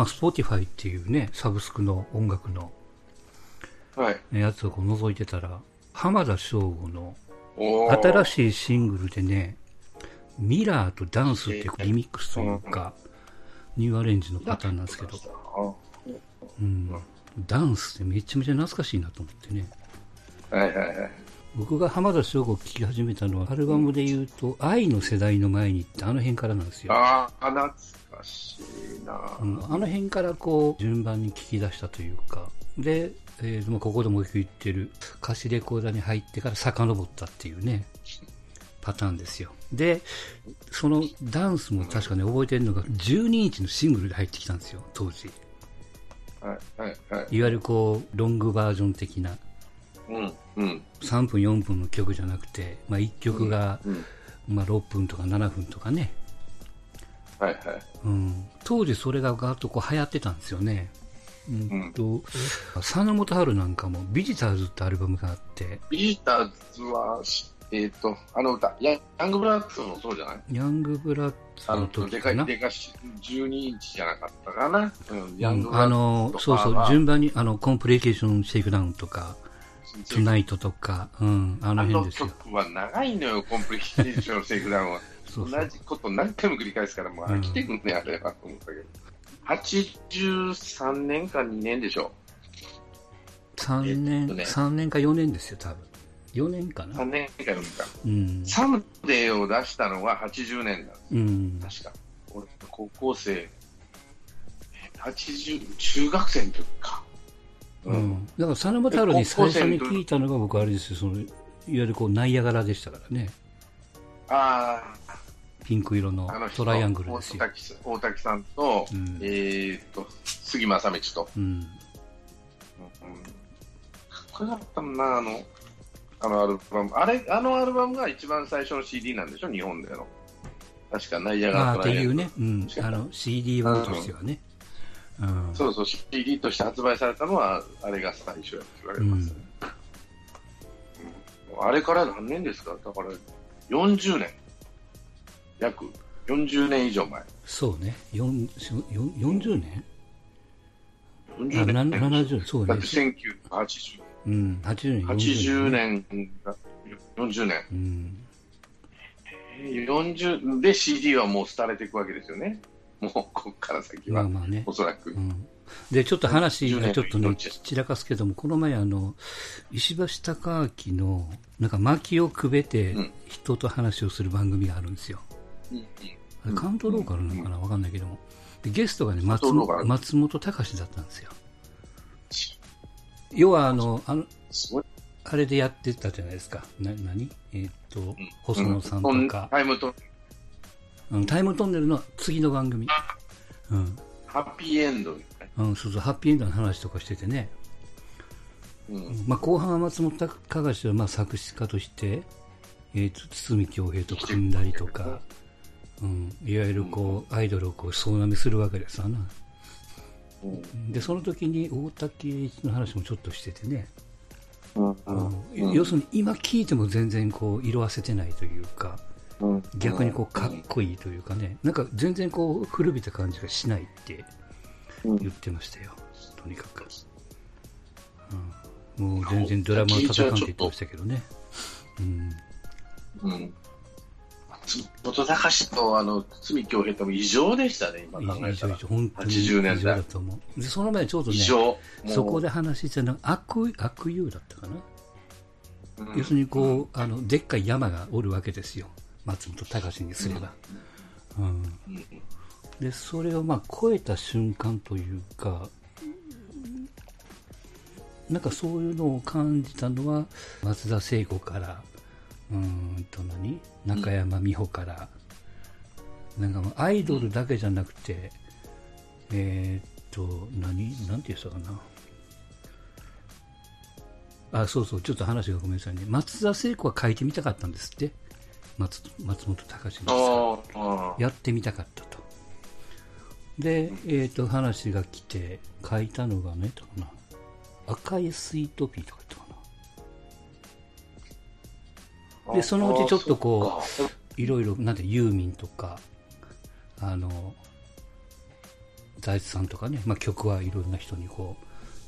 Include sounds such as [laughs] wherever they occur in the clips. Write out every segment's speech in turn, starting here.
まあ、Spotify っていうね、サブスクの音楽のはい。やつをこう覗いてたら、浜田省吾の新しいシングルでね、ミラーとダンスっていうリミックスというか、ニューアレンジのパターンなんですけど、あうん、ダンスってめちゃめちゃ懐かしいなと思ってね。はいはいはい。僕が浜田省吾を聴き始めたのは、アルバムで言うと、愛の世代の前にってあの辺からなんですよ。ああ、懐かしいな、うん。あの辺からこう順番に聞き出したというか。で、えーまあここでもよく言ってる。歌詞レコーダーに入ってから遡ったっていうね。パターンですよ。でそのダンスも確かね覚えてるのが12インチのシングルで入ってきたんですよ。当時。はいはいはい。いわゆるこうロングバージョン的な。うんうん。3分4分の曲じゃなくて、まあ、1曲が、うん。まあ、6分とか7分とかねはいはい。うん、当時それがガーッとこう流行ってたんですよね。うんと、佐野元春なんかもビジターズってアルバムがあって、ビジターズは、しえっ、と、あの歌、ヤヤングブラックスもそうじゃない？ヤングブラッあのツの、時でかい、かな。でかし、12インチじゃなかったかな？うん、ヤうんングブラックスあの、そうそう、順番に、あの、コンプリケーションシェイクダウンとか、Tonight とか、うん、あのあの辺ですよ。曲は長いのよ、 Complication Shakedown は。同じこと何回も繰り返すから、もう飽きてくんね、あれはと思ったけど。83年か2年でしょ。3年、えっとね3年か4年ですよ、多分。4年かな。3年か4年か。うん。サムデーを出したのは80年なんです。うん。確か。俺、高校生、80、中学生の時か。うん。だから、佐野元春に最初に聞いたのが僕あれですよ、その、いわゆるこう、ナイアガラでしたからね。あピンク色のトライアングルですよ大。滝さんと、うんえーっと、杉正道と。うん。うんかっこよかったもんな、あの、あのアルバム。あれ、あのアルバムが一番最初の CD なんでしょ、日本での。確か、ナイアガラトライアングルっていうね、うん、あの、CD1 としてはね。うん。そうそう、CD として発売されたのは、あれが最初やって言われます、ねうんあれから何年ですか？だから、40年。約40年以上前。そうね。4 40年？あ40な年。70年、そうねだって。1980うん、80年、80年。年が40年。うん。40で CD はもう廃れていくわけですよね。もう、こっから先は、まあまあねお。そらく。うん。で、ちょっと話がちょっとね、10年散らかすけども、この前あの、石橋貴明の、なんか薪をくべてうん人と話をする番組があるんですよ。うんあれ関東ローカルなのかな？わかんないけども。でゲストがね、松松本隆だったんですよ。要はあの、あの。あれでやってたじゃないですか。な、何？えーっと、細野さんうんとか、タイムと、うん、タイムトンネルの次の番組。うん。ハッピーエンドうん、そうそう、ハッピーエンドの話とかしててね。な。うん。まあ、後半は松本隆はまあ作詞家として、えーと、堤恭平と組んだりとか、うん、いわゆるこう、アイドルをこう、総なめするわけですわな。うんで、その時に大竹栄一の話もちょっとしててね。うんうん要するに今聞いても全然こう、色あせてないというか、うん逆にこう、かっこいいというかね、なんか全然こう、古びた感じがしないってうん言ってましたよ。とにかく。うん、もう全然ドラマは叩かんって言ってましたけどね。うん。うん。松本隆とあの罪恭平とも異常でしたね、今考えたら異常異。常、本当に80年代。で、その前ちょうどね、異常。もうそこで話してた悪、悪友だったかな。うん要するにこう、あの、でっかい山がおるわけですよ。松本隆にすれば。うん。で、それをまあ超えた瞬間というか、なんかそういうのを感じたのは、松田聖子から、うーんと何？中山美穂から、なんかもうアイドルだけじゃなくて、えーっと、何？なんて言ってたかな？あ、そうそう、ちょっと話がごめんなさいね。松田聖子は書いてみたかったんですって。松松本隆にさ。ああ、やってみたかったと。で、えっ、と、話が来て、書いたのがね、とかな。赤いスイートピーとか言ったかでそのうちちょっとこう、いろいろ、なんて、ユーミンとか、あの、財津さんとかね、まあ、曲はいろんな人にこ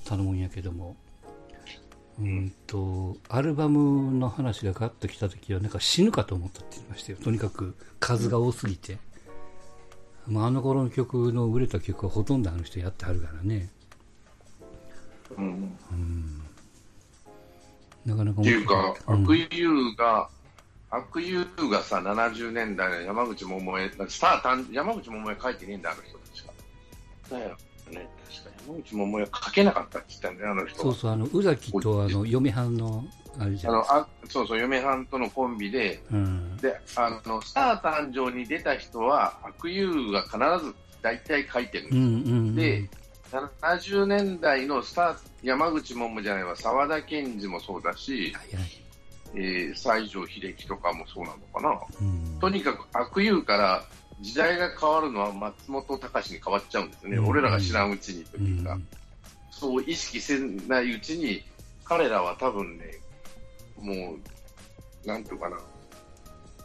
う頼むんやけども、うんと、アルバムの話がガッと来た時は、なんか死ぬかと思ったって言いましたよ。とにかく数が多すぎて。まあ、あの頃の曲の売れた曲はほとんどあの人やってはるからね。うん。うん。なかなかっていうか、うん悪友が、悪友がさ、70年代の山口百恵、スター誕山口百恵書いてねえんだ、あの人確か。だよね、確か山口百恵書けなかったって言ったんだよ、あの人は。そうそう、あの、宇崎とあの、嫁はんの、あれじゃそうそう、嫁はんとのコンビで、うん。で、あの、スター誕生に出た人は、悪友が必ず大体書いてるんですうんうんうん。で、70年代のスター、山口百恵じゃないわ、沢田研二もそうだし、はいはい。えー西城秀樹とかもそうなのかな。うん。とにかく悪友から時代が変わるのは松本隆に変わっちゃうんですよね。うん俺らが知らんうちにとういうか、ん。そう意識せないうちに、彼らは多分ね、もう、なんていうかな、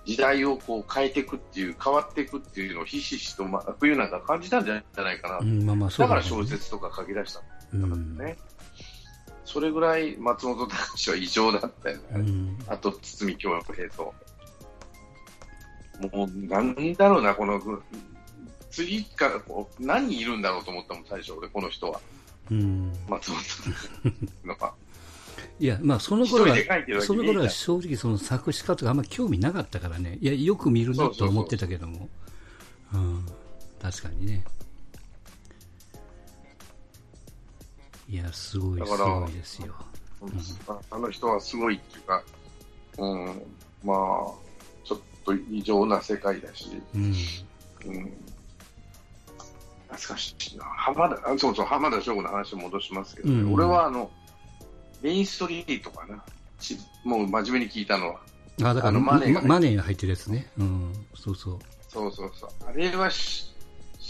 時代をこう変えていくっていう、変わっていくっていうのをひしひしと、ま、悪友なんか感じたんじゃないかな。うん、まあまあ、そうだから小説とか書き出したうんん。だね。それぐらい松本隆は異常だったよね。うん。あと、堤京平と。もう、なんだろうな、この、次からこう、何人いるんだろうと思ったもん、最初、俺、この人は。うん。松本のが。いや、まあ、その一頃はその頃はね正直その作詞家とかあんま興味なかったからね。いや、よく見るなと思ってたけども。うん。確かにね。いや、すごい、すごいですよ。ああの人はすごいっていうか、うん、まあ、ちょっと異常な世界だし、うん。うん、懐かしいな。浜田、あそうそう、浜田省吾の話を戻しますけどね、うん俺はあの、メインストリートかな。ちもう真面目に聞いたのは。あ、だからマネーがマネーが入ってるやつね。うん。そうそう。そうそうそう。あれはし、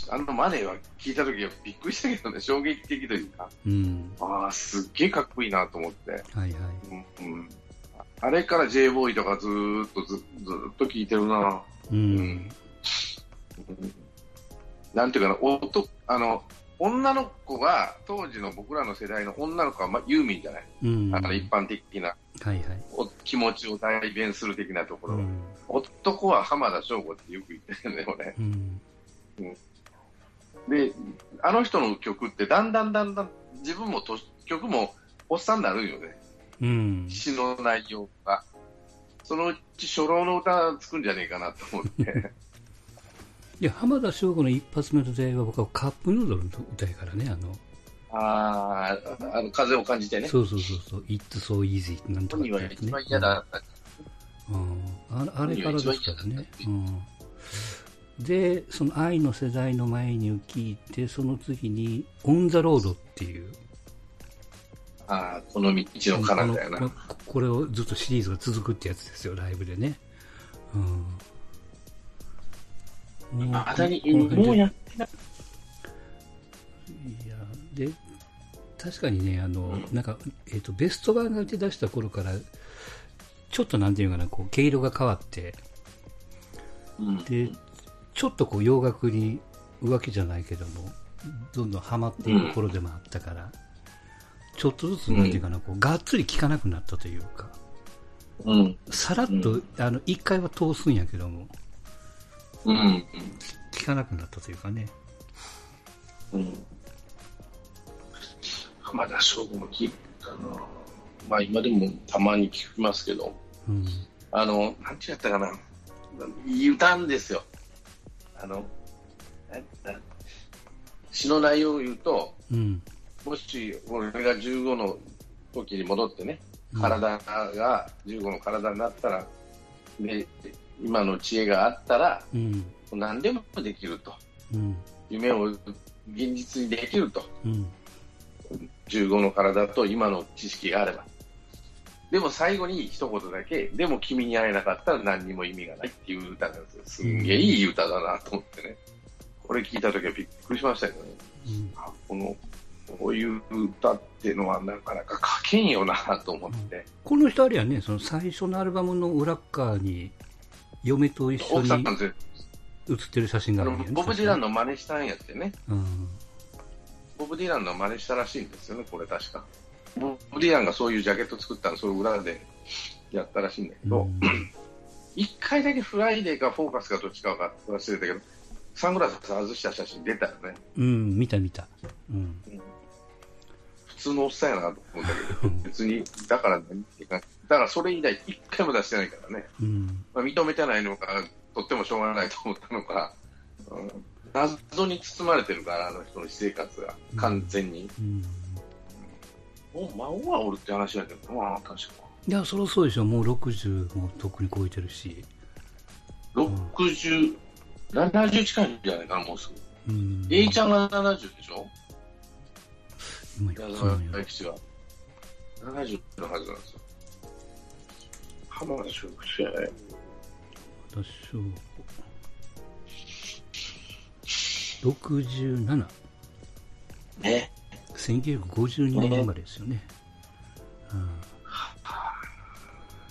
あのマネーは聞いたときはびっくりしたけどね、衝撃的というか、うん。ああ、すっげえかっこいいなと思って。はいはい。うんうん、あれから J ボーイとかずーっとずずーっと聞いてるな。う。うんんなんていうかな、おとあの女の子が、当時の僕らの世代の女の子は、ま、ユーミンじゃない、うん。あの一般的なはいはい。お気持ちを代弁する的なところ、うん。男は浜田省吾ってよく言ってるね、俺。うん。で、あの人の曲って、だんだんだんだん、自分もと曲もおっさんになるんよね、うん。詩の内容が。そのうち初老の歌作るんじゃねえかなと思って。いや、浜田省吾の一発目の出会いは僕はカップヌードルの歌やからね、あの、ああ、あの風を感じてね。そうそうそうそう、It's so easy なんとかってやつね一番嫌だった。うん、ああれからですからね。うん、で、その愛の世代の前に聞いて、その次に、 On the Road っていう、ああ、この道の彼方やな。これをずっとシリーズが続くってやつですよ、ライブでね。うん。もうまだに、もうやってない。いやで確かにねあの、なんか、えー、とベスト版が出だした頃からちょっとなんていうかなこう毛色が変わってうんでちょっとこう洋楽に浮気じゃないけどもどんどんハマっていく頃でもあったから、ちょっとずつなんていうかな、こうがっつり聴かなくなったというかうん。さらっと、うんあの一回は通すんやけどもうん。聴かなくなったというかねうん。浜田省吾も聞いたな。まあ今でもたまに聞きますけど、うんあの、なんてやったかな。いい歌んですよ。あの、詩の内容を言うと、うんもし俺が15の時に戻ってね、うん体が15の体になったら、で今の知恵があったら、うん何でもできると、うん夢を現実にできると、うん15の体と今の知識があれば。でも最後に一言だけ、でも君に会えなかったら何にも意味がないっていう歌なんですよ。すんげえいい歌だなと思ってね。これ聞いた時はびっくりしましたけどね。この、こういう歌っていうのはなかなか書けんよなと思って。この人あれやね、その最初のアルバムの裏っ側に、嫁と一緒に。写ってる写真がああるんやね。のボブ・ディランの真似したんやってね。うん。ボブ・ディランの真似したらしいんですよね、これ確か。ボブ・ディランがそういうジャケット作ったの、それ裏でやったらしいんだけど、一、回だけフライデーかフォーカスかどっちかは忘れたけど、サングラス外した写真出たよね。うん、見た見た。うん。普通のおっさんやなと思うんだけど、別に、だから何っていうか、だからそれ以来一回も出してないからね。うん。まあ、認めてないのか、とってもしょうがないと思ったのか、うん、謎に包まれてるから、あの人の私生活が、完全に。うん。もう孫はおるって話だけどな、確か。いや、そりゃそうでしょ。もう60もとっくに超えてるし。60、70近いんじゃないかな、もうすぐ。うん。A ちゃんが70でしょ？今よ矢くわかんないよ沢永吉は。70のはずなんですよ。浜田翔子やね。私は67。ね。1952年生まれですよね。うん。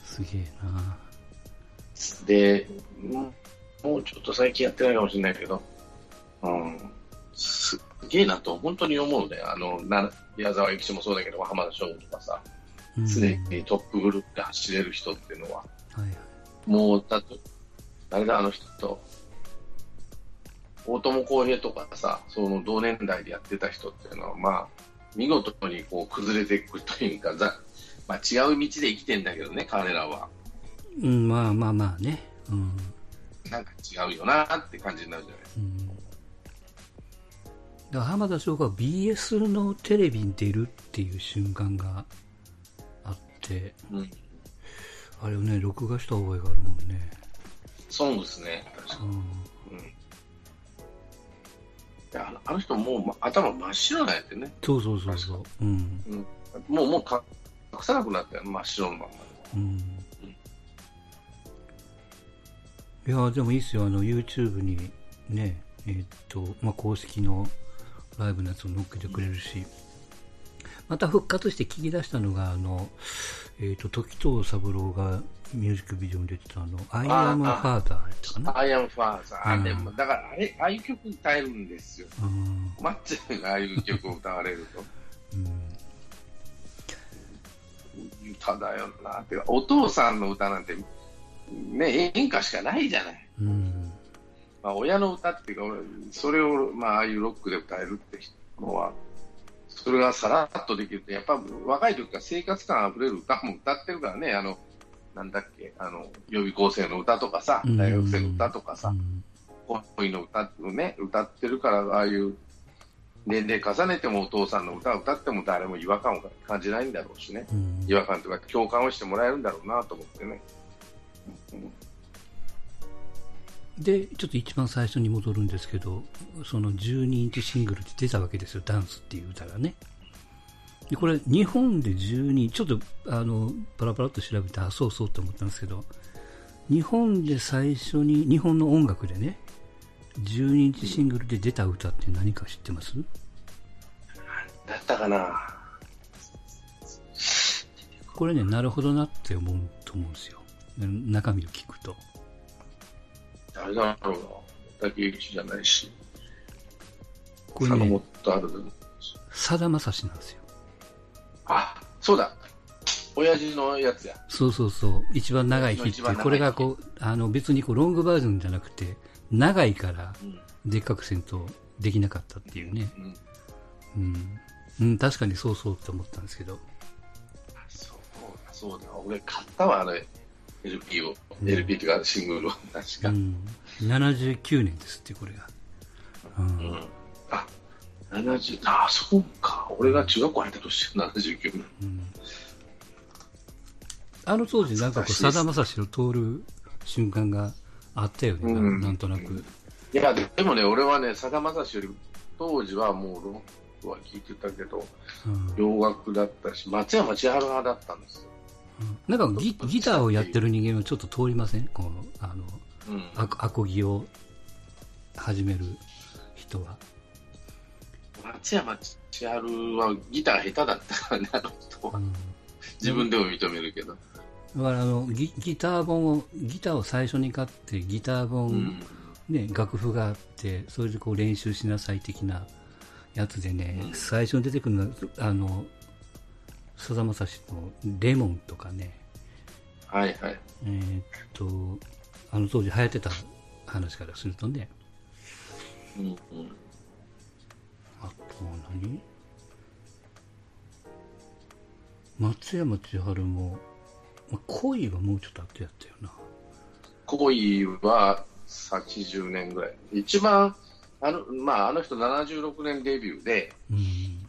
すげえな。で、もうもうちょっと最近やってないかもしれないけど、うん、すっげえなと本当に思うね。あの、な矢沢永吉もそうだけど、浜田翔吾とかさ、うん常にトップグループで走れる人っていうのは、はいはい。もう、だって、誰だ、あの人と、大友康平とかさ、その同年代でやってた人っていうのは、まあ、見事にこう崩れていくというか、ざまあ、違う道で生きてんだけどね、彼らは。うん、まあまあまあね。うん。なんか違うよなって感じになるじゃないうん。だから浜田翔子は BS のテレビに出るっていう瞬間があって、うん。あれをね、録画した覚えがあるもんね。そうですね。うん。に。うん。あの人もう、ま頭真っ白なんやってね。そうそうそうそう。うん。うん。もう、もうか隠さなくなったよ、真っ白のまんま。うん。いや、でもいいっすよ。あの、YouTube にね、えーっと、まあ、公式のライブのやつを載っけてくれるし、また復活して聞き出したのが、あの、えーっと、時藤三郎がミュージックビデオに出てたあの、I am a father やったかな？アイアンファーザー。うんでも、だから、あれ、ああいう曲歌えるんですよ。うん。マッチェがああいう曲を歌われると。うん。歌だよなって。お父さんの歌なんて、ね、演歌しかないじゃない。うん。まあ、親の歌っていうか、それを、まあ、ああいうロックで歌えるってのは、それがさらっとできるって、やっぱ若い時から生活感あふれる歌も歌ってるからね、あの、なんだっけ、あの、予備校生の歌とかさ、うん大学生の歌とかさ、うん恋の歌をね、歌ってるから、ああいう年齢重ねてもお父さんの歌を歌っても誰も違和感を感じないんだろうしね。うん違和感とか共感をしてもらえるんだろうなと思ってね。うんで、ちょっと一番最初に戻るんですけど、その12インチシングルって出たわけですよ、ダンスっていう歌がね。で、これ、日本で12、ちょっと、あの、パラパラっと調べて、あ、そうそうって思ったんですけど、日本で最初に、日本の音楽でね、12インチシングルで出た歌って何か知ってます？だったかな？これね、なるほどなって思うと思うんですよ。中身を聞くと。誰だろうな。竹内じゃないし、これね坂本、ある。さだまさしなんですよ。あ、そうだ。親父のやつや。そうそうそう。一番長い日って、これがこう、あの別にこうロングバージョンじゃなくて、長いからうん。でっかくせんとできなかったっていうね。うん。うん。うん、確かにそうそうって思ったんですけど。そうだ、そうだ。俺買ったわ、あれ。LP を。LP っていうかシングルを。[laughs] 確か。うん。79年ですって、これが。うん。うん。あ、70、あ、そうか。俺が中学校入った年、79年。うんあの当時なんかこう、さだまさしを通る瞬間があったよね、なうんなんとなく。いや、でもね、俺はね、さだまさしより、当時はもうロックは聴いてたけど、うん洋楽だったし、松山千春派だったんですよ。うんなんかギギターをやってる人間はちょっと通りません？この、あの、うん。アコアコギを始める人は。松山千春はギター下手だったからね、あの人は。うん自分でも認めるけど。だからあのギギター本を、ギターを最初に買って、ギター本、うん。ね、楽譜があって、それでこう練習しなさい的なやつでね、うん最初に出てくるのは、あの、さだまさしのレモンとかね、はいはい。えーっと、あの当時流行ってた話からするとね、うんうん。あと何？松山千春も、まあ、恋はもうちょっと後やったよな。恋は80年ぐらい。一番、あの、まあ、あの人76年デビューで、うん。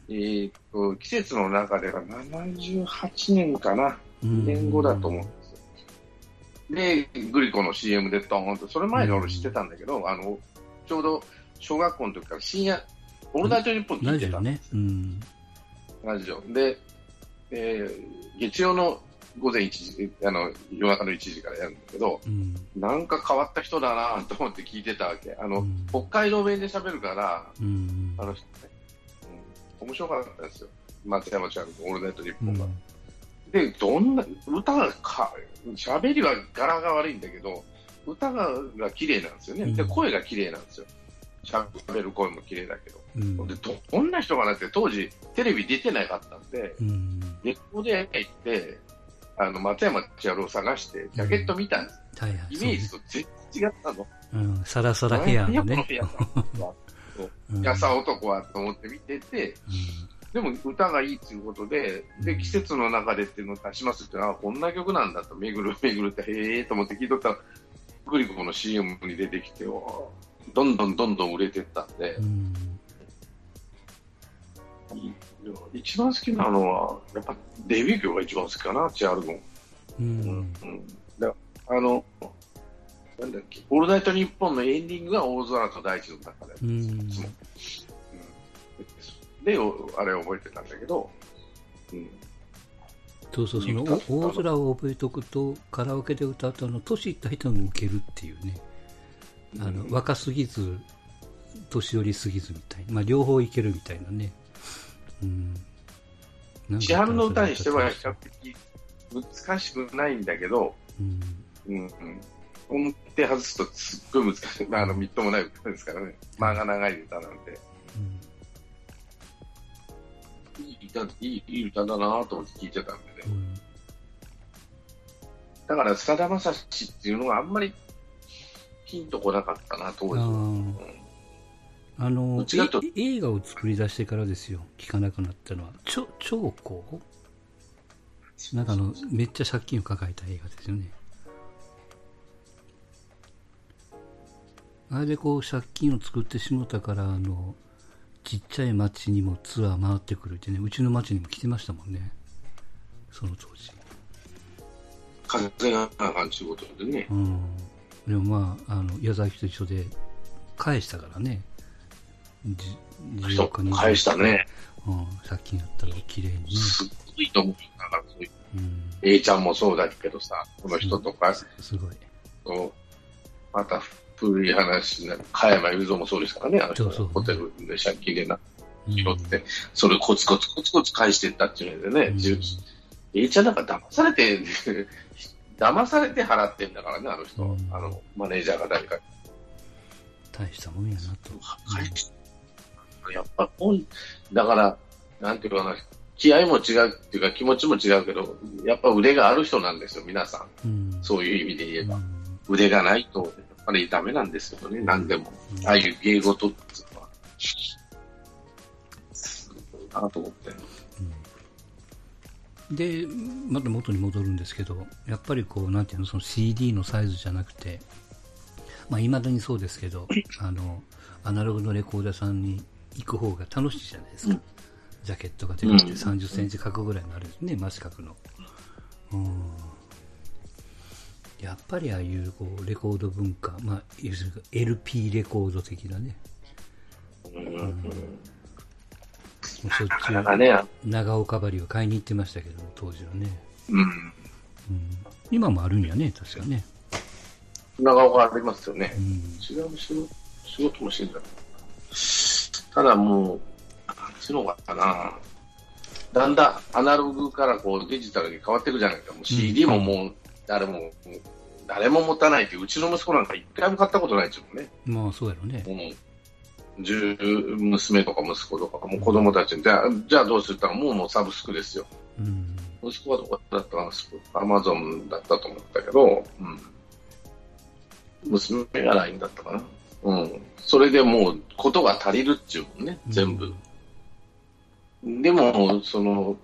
えーっと、季節の中では78年かな。うん2年後だと思うんですよ。で、グリコの CM でドーンと、それ前に俺知ってたんだけど、あの、ちょうど小学校の時から深夜、オールナイトニッポン聞いてたラジオね。うん。ラジオ。で、えー月曜の午前1時、あの、夜中の1時からやるんだけど、うん。なんか変わった人だなと思って聞いてたわけ。あの、うん北海道弁で喋るから、うん。あの面白かったですよ。松山ちゃんのオールナイトニッポンが。うん。で、どんな、歌がか、喋りは柄が悪いんだけど、歌がが綺麗なんですよね。で、うん声が綺麗なんですよ。喋る声も綺麗だけど。うんで、ど、どんな人がなって、当時、テレビ出てなかったんで、うん。レコード屋に行って、あの、松山千春を探して、ジャケット見たんです。はいはい。イメージと全然違ったの。そうん。サラサラヘアのね。の [laughs] はうん。やさ男はと思って見てて、でも歌がいいっていうことで、で、季節の中でっていうのを出しますって、あこんな曲なんだと、めぐる [laughs] めぐるって、へえと思って聞いとったら、グリコの CM に出てきて、おどんどんどんどん売れてったんで。一番好きなのは、やっぱデビュー曲が一番好きかな、千春の。ううん。ん。だあの、なんだっけ、オールナイトニッポンのエンディングが大空と大地の中で、うん。で、おあれを覚えてたんだけど、うん、そうそう、その？大空を覚えておくと、カラオケで歌ったの、年いった人も受けるっていうね。あの、うん若すぎず、年寄りすぎずみたいな。まあ、両方いけるみたいなね。うん。千春の歌にしては比そ較的難しくないんだけど、うん。うんうん、音程外すとすっごい難しい、まあ、あのみっともない歌ですからね、間が長い歌なんで、いい歌いいいい歌だなと思って聞いてたんでね、うん。だからさだまさしっていうのがあんまりヒントこなかったな、当時あの映画を作り出してからですよ、聞かなくなったのは。ちょ、長江なんかあの、めっちゃ借金を抱えた映画ですよね。あれでこう、借金を作ってしもたから、あの、ちっちゃい町にもツアー回ってくるってね、うちの町にも来てましたもんね。その当時。風があかんということでね。うん。でもまあ、あの、矢崎と一緒で返したからね。じ10そう億人返したね。うん、借金あったら綺麗にね。すっごいと思う。だからそういう、うん、A ちゃんもそうだけどさ、この人とか、すごい。そうまた古い話な、加山雄三もそうですからね、あのホテルで借金でな、うん拾って、それをコツコツコツコツ返していったっていうのでね、うんじゅ A ちゃんなんか騙されて、[laughs] 騙されて払ってんだからね、あの人、うんあの、マネージャーが誰かに。大したもんやなと。返しやっぱ本、だから、なんていうかな、気合も違うっていうか気持ちも違うけど、やっぱ腕がある人なんですよ、皆さん。うん。そういう意味で言えば。うん腕がないと、ぱりダメなんですよね、何でも。うんああいう芸事っていうのは。すごいなと思って。で、また元に戻るんですけど、やっぱりこう、なんていうの、その CD のサイズじゃなくて、まあ、未だにそうですけど、[laughs] あの、アナログのレコーダーさんに行く方が楽しいじゃないですか。うんジャケットが出てきてうん30センチ角ぐらいになるんですね、真四角の。うん。やっぱりああいうこうレコード文化、まあ、要するに LP レコード的なね、うんもうしょっなちゅう長岡針を買いに行ってましたけども、当時はね。うん。うん、今もあるんやね、確かね。長岡ありますよねう。ん。違う仕事仕事もしてんだただもう、なんちゅうのかな。だんだんアナログからこうデジタルに変わっていくじゃないか。もう CD ももう誰も、もう誰も持たないっていう、うちの息子なんか一回も買ったことないですよね。まあ、そうやろね。うん。10娘とか息子とか、もう子供たちに、じゃあ、じゃあどうするってもうもうサブスクですよ。うん。息子はどこだったかな、アマゾンだったと思ったけど、うん。娘が LINE だったかな？うん。それでもう、ことが足りるっちゅうもんね、全部。でも、その、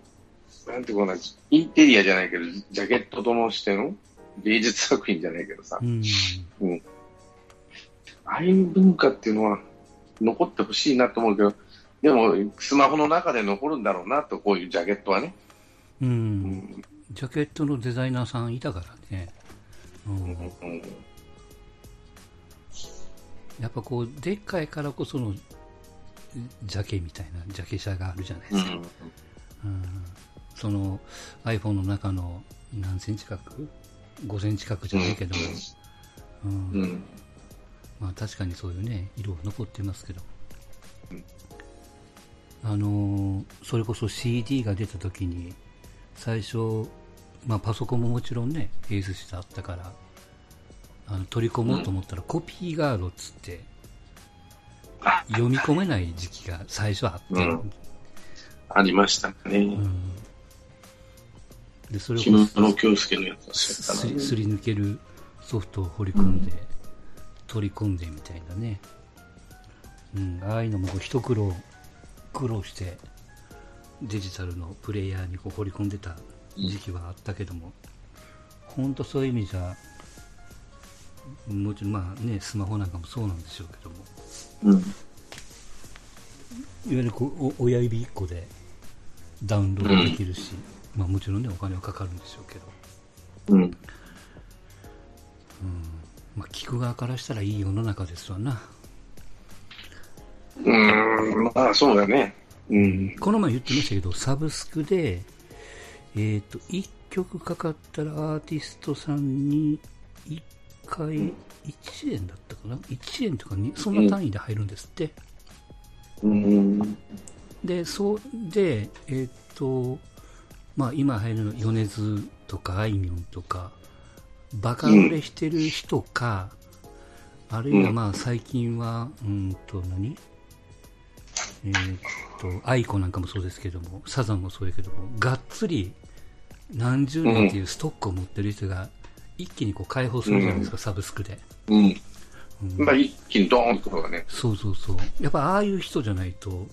なんていうかな、インテリアじゃないけど、ジャケットとのしての芸術作品じゃないけどさ、うん。ああいう文化っていうのは残ってほしいなと思うけど、でも、スマホの中で残るんだろうなと、こういうジャケットはね。う。うんん。ジャケットのデザイナーさんいたからね。うん。うん。やっぱこう、でっかいからこその、ジャケみたいな、ジャケ写があるじゃないですか。うん。その iPhone の中の何センチ角 ?5 センチ角じゃないけども。うん。うん。まあ確かにそういうね、色は残ってますけどうん。あのーそれこそ CD が出た時に、最初、まあパソコンももちろんね、エースしてあったから、あの取り込もうと思ったらコピーガードっつって、読み込めない時期が最初あって、うんありましたね。うんで、それを木村京介のやつですすりすりり抜けるソフトを掘り込んで、取り込んでみたいなね。うん、ああいうのもこう一苦労、苦労して、デジタルのプレイヤーにこう掘り込んでた時期はあったけども、本当そういう意味じゃ、もちろんまあね、スマホなんかもそうなんでしょうけども、うん。いわゆるこうお親指1個でダウンロードできるし、まあもちろんね、お金はかかるんでしょうけど、うん。まあ聞く側からしたらいい世の中ですわな。うん。まあ、そうだね。うん。この前言ってましたけど、サブスクで、えっ、と、1曲かかったらアーティストさんに1回1円だったかな ?1 円とかに、そんな単位で入るんですって。うん。で、そう、で、えっ、と、まあ今入るの、米津とかあいみょんとか、バカ売れしてる人か、あるいはまあ最近は、うんと何？えっ、と、愛子なんかもそうですけども、サザンもそうやけども、がっつり何十年っていうストックを持ってる人が一気にこう解放するじゃないですか、サブスクで。うん。うんまあ、一気にドーンとかね。そうそうそう。やっぱああいう人じゃないと、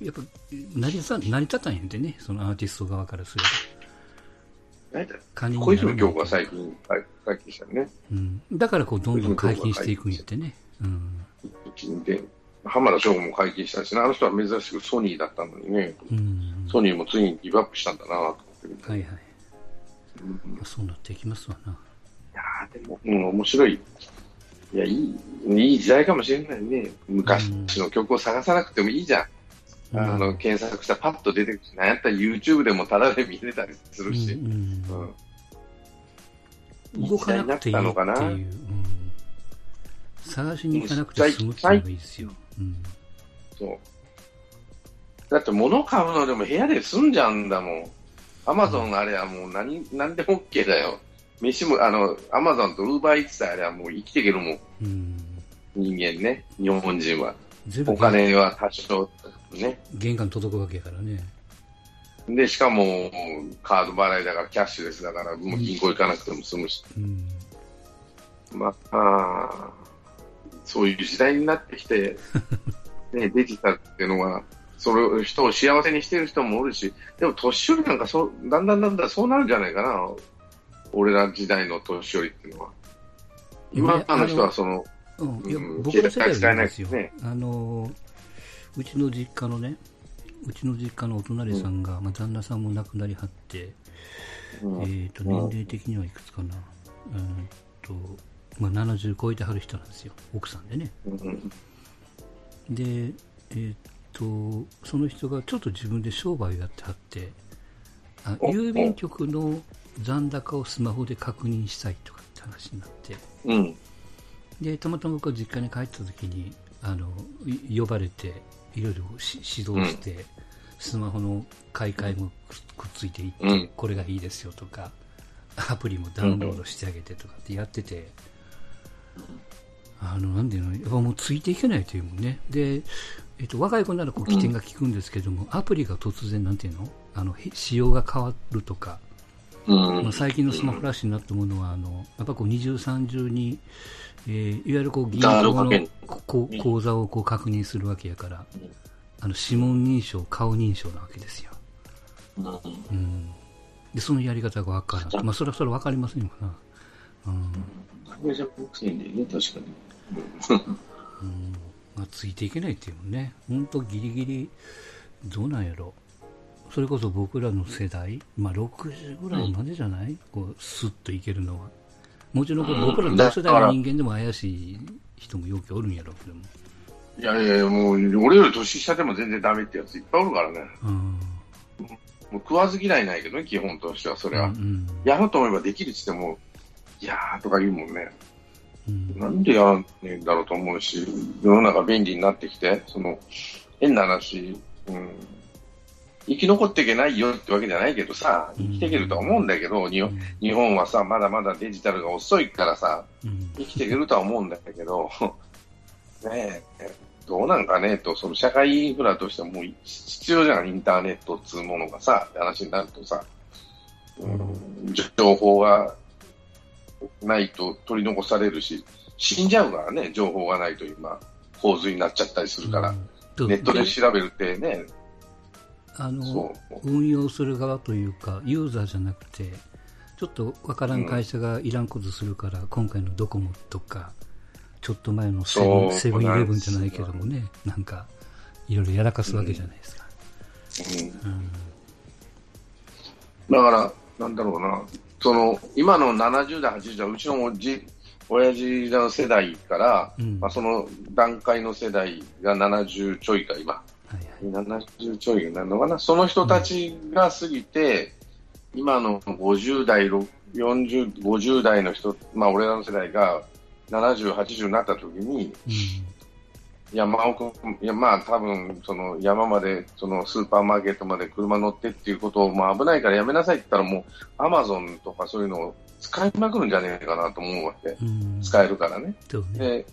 やっぱ成り立た成り立たんやんでね、そのアーティスト側からすると。小泉が最近解解禁したよね。うん。だからこうどんどん解禁していくんやってね。うん。で、浜田省吾も解禁したしね、あの人は珍しくソニーだったのにね、うん。ソニーもついにギブアップしたんだなと思ってはいはい。うんまあそうなっていきますわな。いやーでも、うん、面白い。いや、いい、いい時代かもしれないね。昔の曲を探さなくてもいいじゃん。うんあの、検索したらパッと出てくるし、なんやったら YouTube でもタダで見れたりするし。うんうん。うん、動かなくていいっていう、のかなうん、探しに行かなくて済むっていうのがいいですよ。うんそう。だって物買うのでも部屋で済んじゃうんだもん。アマゾンあれはもう何、何でも OK だよ。飯も、あの、アマゾンとウーバーイーツさえあれはもう生きていけるもん。うん、人間ね。日本人は。全部お金は多少ね。玄関届くわけやからね。で、しかも、カード払いだから、キャッシュレスだから、もう銀行行かなくても済むし。うんまあ、そういう時代になってきて、[laughs] ね、デジタルっていうのは、それを人を幸せにしてる人もおるし、でも年寄りなんかそう、だんだんだんだんそうなるんじゃないかな。俺ら時代の年寄りっていうのは。今の人はその、うん、いや使えないはですよ、ねあのうちの実家のねうちの実家のお隣さんが、まあ、旦那さんも亡くなりはって、うん。えー、と年齢的にはいくつかな、うんとまあ、70超えてはる人なんですよ。奥さんでね。うん。で、えー、とその人がちょっと自分で商売をやってはってあお郵便局の残高をスマホで確認したいとかって話になって。うん。でたまたま僕は実家に帰った時にあのい呼ばれていろいろし指導して、スマホの買い替えもくくっついていって、うんこれがいいですよとかアプリもダウンロードしてあげてとかってやってて、あの、なんていうの、やっぱもうついていけないというもんね。で、えっと、若い子ならこう起点が効くんですけども、アプリが突然、なんていうのあの、へ仕様が変わるとか、うんまあ、最近のスマホラッシュになったものは、あの、やっぱこう二重三重に、えーいわゆるこう銀行の口座をこう確認するわけやからうん、あの、指紋認証、顔認証なわけですよ。うんうん。で、そのやり方がわからん。まあ、それはそれわかりませんよな。うん。これじゃ僕せんでね、確かに。うんまあ、ついていけないっていうのね、本当ギリギリ、どうなんやろ。それこそ僕らの世代、まあ、60ぐらいまでじゃない、こう、スッといけるのは。もちろんこれ僕らの同世代の人間でも怪しい人もよくおるんやろうけども。いやいやもう、俺より年下でも全然ダメってやついっぱいおるからね。うん。もう食わず嫌いないけどね、基本としては、それは。うん。やろうと思えばできるって言っても、いやーとか言うもんね。うん。なんでやらねえんだろうと思うし、世の中便利になってきて、その、変な話、うん、生き残っていけないよってわけじゃないけどさ、生きていけるとは思うんだけど、日本日本はさ、まだまだデジタルが遅いからさ、うん。生きていけるとは思うんだけど、[laughs] ねえ、どうなんかねと、その社会インフラとしてもう必要じゃん、インターネットっつうものがさ、って話になるとさ、うん、情報がないと取り残されるし、死んじゃうからね、情報がないと今、洪水になっちゃったりするから、うん。ネットで調べるってね、あのそ、運用する側というか、ユーザーじゃなくて、ちょっとわからん会社がいらんことするから、今回のドコモとか、ちょっと前のセブンそうセブンイレブンじゃないけどもね、なんか、いろいろやらかすわけじゃないですか。うんうん。だから、なんだろうな、その今の70代、80代、うちのおじ親父の世代から、うんまあ、その段階の世代が70ちょいか、今。70ちょいになるのかな、その人たちが過ぎて、今の50代、ろ40、50代の人、まあ、俺らの世代が70、80になった時に、山奥、いや、まあ、多分、その、山まで、その、スーパーマーケットまで車乗ってっていうことを、まあ、危ないからやめなさいって言ったら、もう、アマゾンとかそういうのを使いまくるんじゃねえかなと思うわけ。うん。うん。使えるからね。ね。で、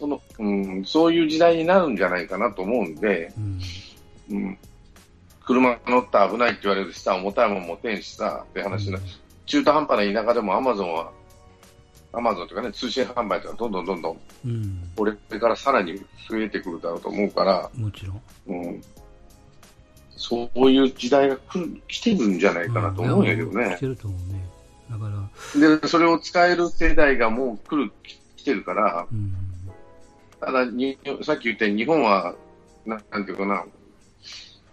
その、うん、そういう時代になるんじゃないかなと思うんで、うん。うん、車乗ったら危ないって言われるしさ、重たいもん持てんしさ、って話な、中途半端な田舎でもアマゾンは、アマゾンとかね、通信販売とかどんどんどんどん、うん。これからさらに増えてくるだろうと思うから、もちろん。うん、そういう時代が来る来てるんじゃないかなと思うんやけどね来。てると思うね。だから、で、それを使える世代がもう来る、来てるから、うん。ただに、さっき言ったように日本は、ななんていうかな、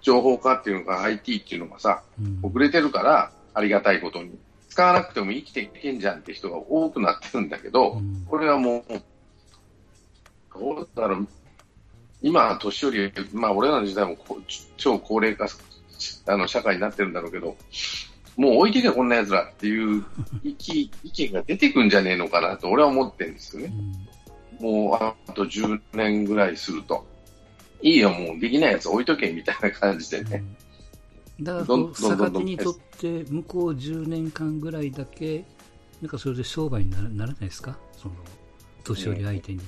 情報化っていうのが IT っていうのがさ、うん。遅れてるから、ありがたいことに。使わなくても生きていけんじゃんって人が多くなってるんだけど、うんこれはもう、どうだろう、今は年寄り、まあ俺らの時代も超高齢化あの社会になってるんだろうけど、もう置いてけこんな奴らっていう意見意見が出てくんじゃねえのかなと俺は思ってるんですよね。もうあと10年ぐらいすると。いいよ、もうできないやつ置いとけみたいな感じでね。うんだからどんこう、どんどんどん逆手にとって、向こう10年間ぐらいだけ、なんかそれで商売にならならないですか？その、年寄り相手に。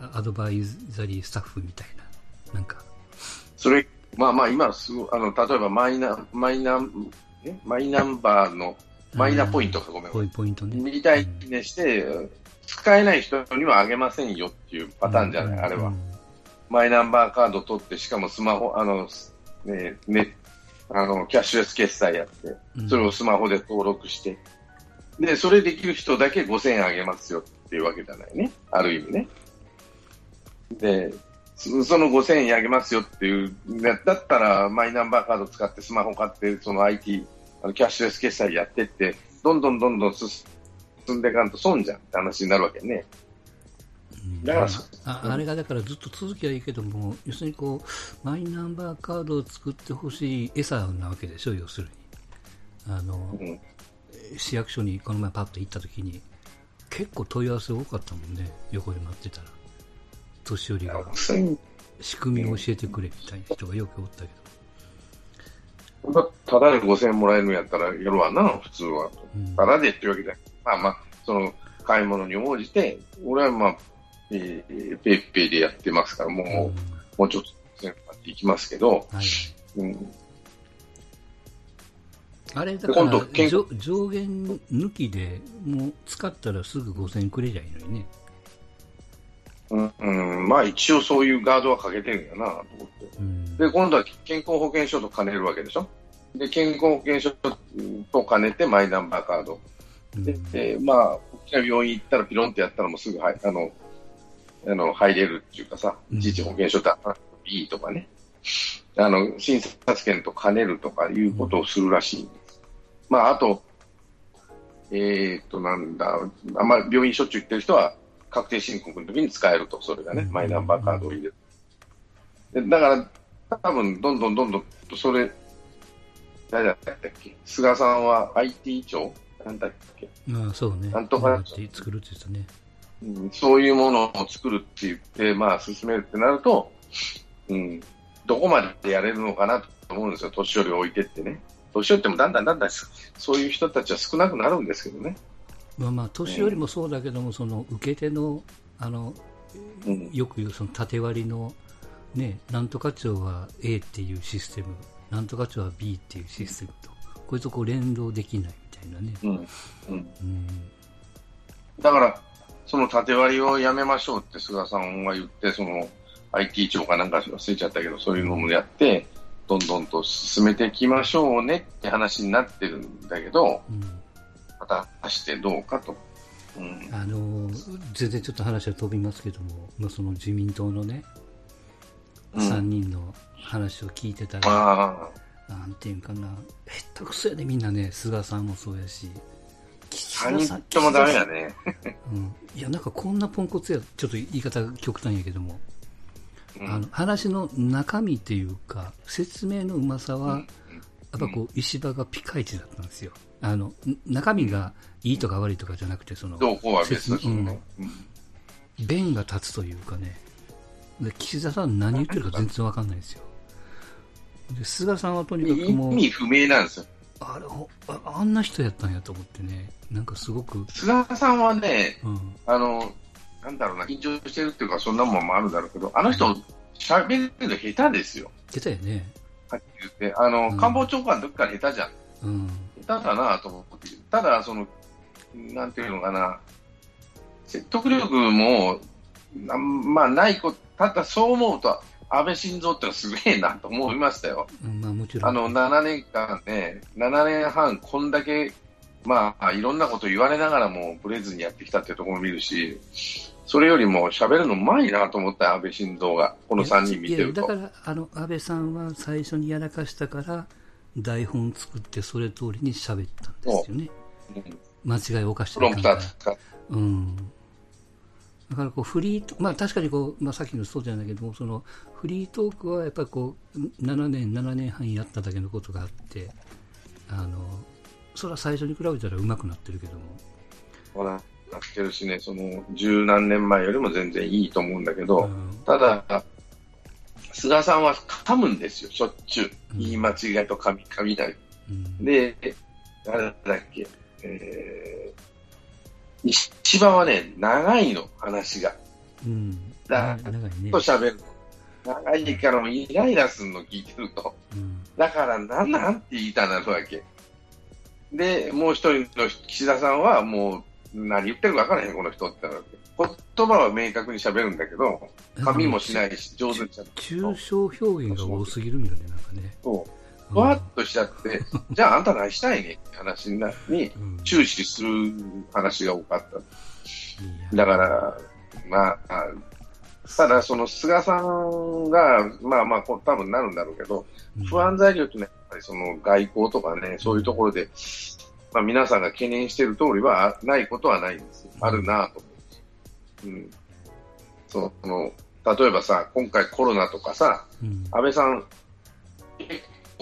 あアドバイザリースタッフみたいな。なんか。それ、まあまあ今すごい、あの、例えばマイナ、マイナ、え？マイナンバーの、マイナポイントかごめん。ポイポイントね。みたいにして、使えない人にはあげませんよっていうパターンじゃない、うんあれはう。んマイナンバーカード取って、しかもスマホ、あの、ね、ね、あの、キャッシュレス決済やって、うんそれをスマホで登録して、で、それできる人だけ5000円あげますよっていうわけじゃないね。ある意味ね。で、そその5000円あげますよっていう、だだったらマイナンバーカード使ってスマホ買って、その IT、あのキャッシュレス決済やってって、どんどんどんどん進んでいかんと損じゃんって話になるわけね。うんだからああれがだからずっと続きはいいけども、要するにこう、マイナンバーカードを作ってほしい餌なわけでしょ、要するに。あの、うん。市役所にこの前パッと行った時に、結構問い合わせ多かったもんね、横で待ってたら。年寄りが5000仕組みを教えてくれみたいな人がよくおったけただで5000円もらえるんやったらやるわな、普通は。ど。うんただでっていうわけじゃない。まあまあ、その、買い物に応じて、俺はまあ、えー、ペイペイでやってますから、もう、うん、もうちょっと強くなっていきますけど、はい。うん、あれ、だから上上限抜きで、もう使ったらすぐ5000円くれりゃいいのにね。うん、うん、まあ一応そういうガードはかけてるんやなと思って、うん、で今度は健康保険証と兼ねるわけでしょ、で健康保険証と兼ねてマイナンバーカード、で、でまあ、大きな病院行ったらピロンってやったらもうすぐはあのあの入れるっていうかさ、いちいち保険証っていいとかね、あの診察券と兼ねるとかいうことをするらしいんです。まあ、あと、えっ、と、なんだ、あんま病院しょっちゅう行ってる人は、確定申告の時に使えると、それがね、マイナンバーカードを入れる。でだから、多分どんどんどんどん、それ、誰だったっけ？菅さんは IT 庁なんだっけ？ああ、そうね。なんとか。作るって言ってたね。うん、そういうものを作るって言って、まあ、進めるってなると、うん、どこまでやれるのかなと思うんですよ、年寄りを置いてってね。年寄ってもだんだんだんだんそういう人たちは少なくなるんですけどね。まあまあ年寄りもそうだけども、その受け手のあの、うん、よく言うその縦割りのね、なんとか庁は A っていうシステム、なんとか庁は B っていうシステムと、こいつこう連動できないみたいなね。うんうん、うん、だから、その縦割りをやめましょうって菅さんが言って、その IT 庁かなんか忘れちゃったけど、そういうのもやって、どんどんと進めていきましょうねって話になってるんだけど、うん、果たしてどうかと。うん、あの全然ちょっと話は飛びますけども、まあ、その自民党のね、うん、3人の話を聞いてたら、なんていうかな、へったくそやね、みんなね、菅さんもそうやし、3人ともダメやね。うん、いや、なんかこんなポンコツや、ちょっと言い方極端やけども、あの話の中身っていうか説明のうまさは、やっぱこう石破がピカイチだったんですよ。あの中身がいいとか悪いとかじゃなくてその説明、弁が立つというかね。で岸田さん何言ってるか全然わかんないですよ。で菅さんはとにかくもう意味不明なんですよ。あれああんな人やったんやと思ってね、なんかすごく。菅さんはね、うん、あのなんだろうな、緊張してるっていうか、そんなもんもあるだろうけど、あの人、喋るの下手ですよ。下手やね。はっきり言って。あの、うん、官房長官の時から下手じゃん。うん、下手だなと思って。ただ、その、なんていうのかな、説得力も、まあ、ないこただそう思うと、安倍晋三ってすげえなと思いましたよ。うん、まあ、もちろん。あの、7年間ね、7年半、こんだけ、まあ、いろんなこと言われながらも、ブレずにやってきたっていうところも見るし、それよりも喋るのうまいなと思った安倍晋三が、この3人見てると。だから、あの、安倍さんは最初にやらかしたから、台本作ってそれ通りに喋ったんですよね。うん、間違いを犯してるから。うん。だからこうフリート、まあ確かにこう、まあさっきのそうじゃないけども、そのフリートークはやっぱりこう、7年、7年半やっただけのことがあって、あの、それは最初に比べたら上手くなってるけども。ほら、なってるしね、その十何年前よりも全然いいと思うんだけど、うん、ただ、菅さんは噛むんですよ、しょっちゅう。言い間違いと噛み、噛みない。うん、で、誰だっけ、えー、石破はね、長いの、話が。うん。だから、ね、と喋る長いからもイライラするの聞いてると。うん、だから、なんなんって言いたなるわけ。で、もう一人の岸田さんはもう何言ってるか分からへん、この人って言葉は明確に喋るんだけど、髪もしないし、上手に喋る。抽象表現が多すぎるんよね、なんかね。そう。ふわっとしちゃって、[laughs] じゃああんた何したいねって話に注視する話が多かった。だから、まあ、ただその菅さんが、まあまあ、多分なるんだろうけど、不安材料っていうのはやっぱりその外交とかね、そういうところで、まあ、皆さんが懸念している通りはないことはないんです。あるなと思う。うん。その、例えばさ、今回コロナとかさ、うん、安倍さん、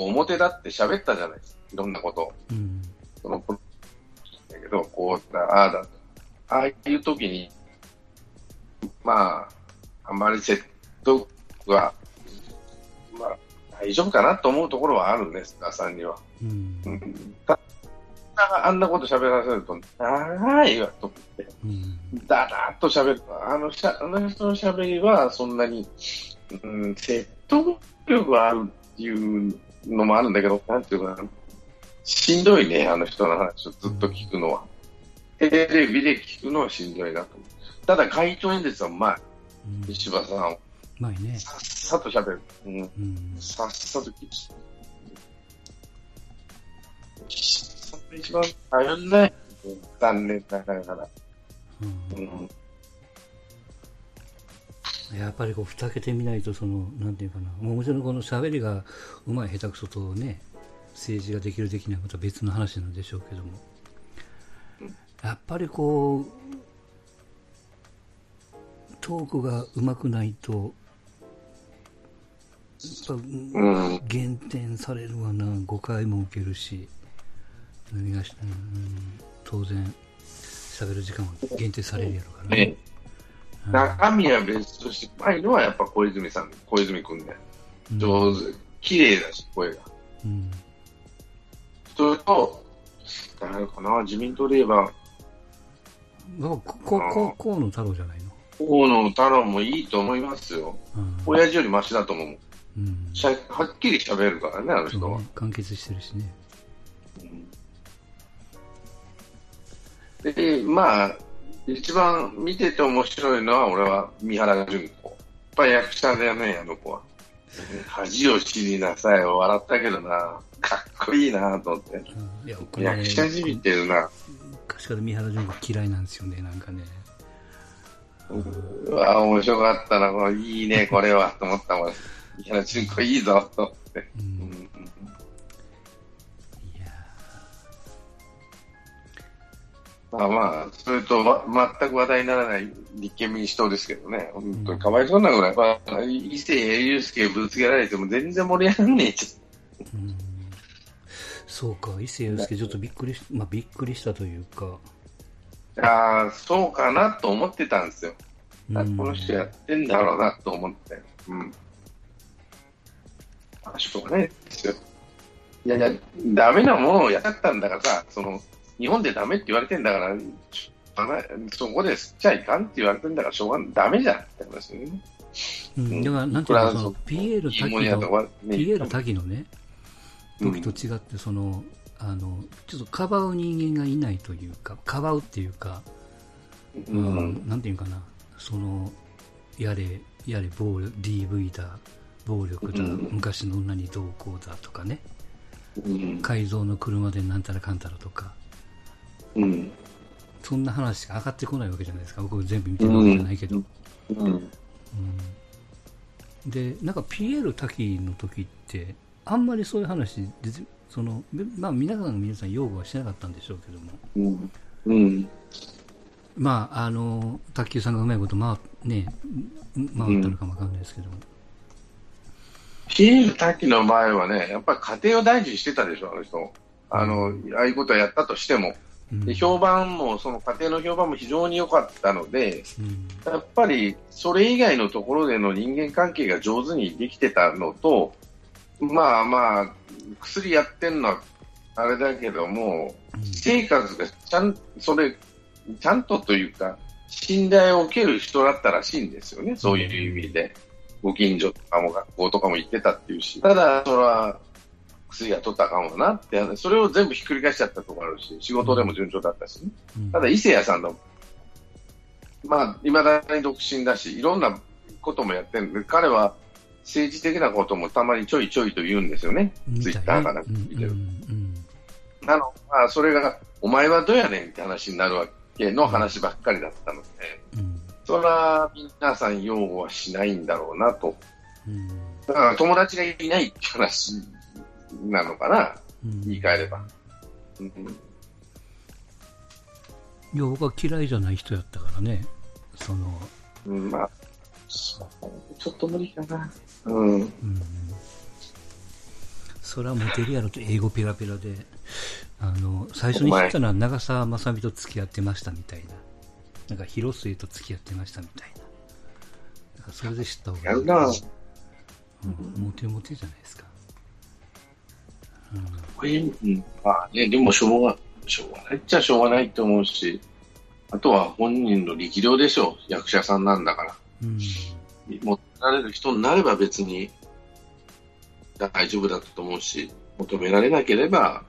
表立って喋ったじゃないですか。いろんなことを。うん、その、だけど、こうだ、ああだ、ああいう時に、まあ、あんまり説得は、まあ、大丈夫かなと思うところはあるんです、菅さんには。うん、な、あんなこと喋らせると、長いわ、と思って。うん。だらっと喋る。あのしゃ、あの人の喋りは、そんなに、うん、説得力があるっていうのもあるんだけど、なんていうかな、しんどいね、あの人の話をずっと聞くのは。テレビで聞くのはしんどいなと。ただ、街頭演説はうまうんい。石破さん、まあね。さっさと喋る。うん、うん。さっさと聞く。石破さんが一番頼んない。残念ながら。うんうんやっぱりこう、蓋開けてみないと、その、なんていうかな、もうもちろんこの喋りがうまい下手くそとね、政治ができるできないまた別の話なんでしょうけども、やっぱりこう、トークがうまくないと、やっぱ、減点されるわな、誤解も受けるし、何がし、うん、当然、喋る時間は限定されるやろからね。ね、中身は別として、うまいのはやっぱ小泉さん、小泉君ね。うん上手。綺麗だし、声が。うんそれと、誰かな、自民党で言えば、だからこここ河野太郎じゃないの、河野太郎もいいと思いますよ。うん親父よりマシだと思う。うんしゃはっきり喋るからね、あの人はね。完結してるしね。うんで、まあ、一番見てて面白いのは、俺は三原純子。やっぱ役者だよね、あの子は。恥を知りなさい。笑ったけどな、かっこいいなと思って。うんいや僕ね役者じみてるな。昔から三原純子嫌いなんですよね、なんかね。うわ、面白かったな、いいね、これは、と思ったもん。三原純子いいぞ、と思って。う、うんまあまあ、それと、ま、全く話題にならない立憲民主党ですけどね、本当にかわいそうなぐらい、まあ、伊勢祐介ぶつけられても全然盛り上がんねえちーうんそうか、伊勢祐介ちょっとびっくりし、まあ、びっくりしたというか、ああ、そうかなと思ってたんですよ。この人やってんだろうなと思って。うん。あ、しょうがないですよ。いやいや、ダメなものをやったんだからさ、その、日本でダメって言われてんだから、そこで吸っちゃいかんって言われてんだから、しょうがない。ダメじゃんって話ね。うん、だから、なんていうか、そのこれはそう、ピエールいいもんや滝の、ね時と違って、その、あの、ちょっとかばう人間がいないというか、かばうっていうか、ううんん。なんていうかな、その、やれ、やれ、暴力、DV だ、暴力だ、うん昔の女にどうこうだとかね、うん。改造の車でなんたらかんたらとか、うん。そんな話しか上がってこないわけじゃないですか。僕全部見てるわけじゃないけど。うん。うんで、なんかピエール滝の時って、あんまりそういう話で、その、まあ皆さんが皆さん擁護はしなかったんでしょうけども、うん。うん。まあ、あの、卓球さんがうまいこと回っ、ね、回ったのかもわかんないですけども。ピエール滝の前はね、やっぱり家庭を大事にしてたでしょ、あの人。あの、ああいうことをやったとしても。うん。で評判も、その家庭の評判も非常に良かったので、うん。やっぱりそれ以外のところでの人間関係が上手にできてたのと、まあまあ、薬やってんのはあれだけども、生活がちゃん、それ、ちゃんとというか、信頼を受ける人だったらしいんですよね、そういう意味で。ご近所とかも学校とかも行ってたっていうし。ただ、それは、薬が取ったらあかんわなって、それを全部ひっくり返しちゃったところあるし、仕事でも順調だったしね。うんただ、伊勢谷さんの、まあ、未だに独身だし、いろんなこともやってるんで、彼は政治的なこともたまにちょいちょいと言うんですよね。ツイッターかなんかうん見てる。うんなの、まあ、それが、お前はどうやねんって話になるわけの話ばっかりだったので、うんそれは皆さん擁護はしないんだろうなと。うんだから友達がいないって話なのかな、うん言い換えれば。うんいや、僕は嫌いじゃない人やったからね。その、うん、まあ、ちょっと無理かな。うん。うん。それはモテるやろと英語ペラペラで、あの、最初に知ったのは長澤まさみと付き合ってましたみたいな。なんか広末と付き合ってましたみたいな。なんかそれで知った方がいい。やるなうん、モテモテじゃないですか。これうん、まあね、でもしょうが、しょうがないっちゃしょうがないって思うし、あとは本人の力量でしょう。役者さんなんだから。うん。求められる人になれば別に大丈夫だと思うし、求められなければ、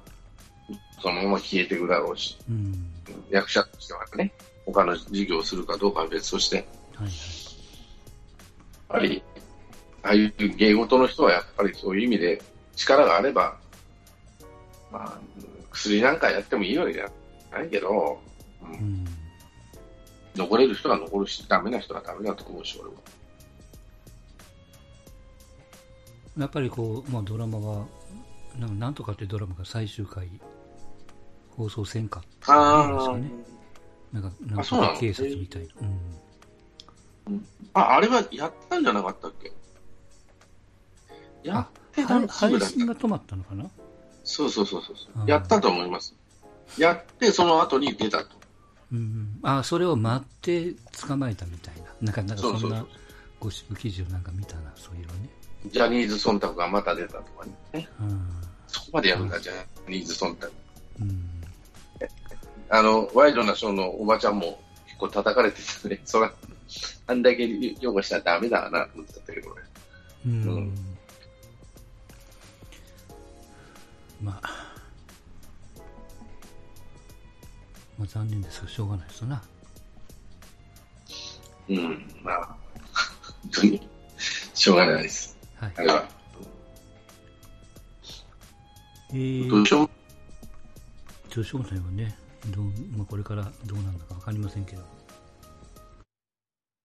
そのまま消えていくだろうし、うん。役者としてはね、他の事業をするかどうかは別として、やっはいはい。ぱり、ああいう芸事の人はやっぱりそういう意味で力があれば、まあ、薬なんかやってもいいわけじゃないけど、うんうん。残れる人は残るし、ダメな人はダメだと思うし、俺は。やっぱりこう、まあ、ドラマが、なんなんとかってドラマが最終回放送せんかったんですかね。なんか、なんか警察みたいな。うん。あ、あれはやったんじゃなかったっけ？やって配信が止まったのかな？そうそうそうそうやったと思います。やって、その後に出たと。うん。あ、それを待って捕まえたみたいな。なんか、なんかそんなゴシップ記事をなんか見たな、そういうのね。ジャニーズ忖度がまた出たとかね。うん。そこまでやるんだ、ジャニーズ忖度。うん。あの、ワイドなショーのおばちゃんも結構叩かれててね、そら、あんだけ擁護したらダメだなと思ってたけどね。うん。うんまあ。まあ残念ですが、しょうがないですよな。うん、まあ、本当に、しょうがないです。はいあ。れは。えー、どうしよう女子大はね、どうまあ、これからどうなんだかわかりませんけど、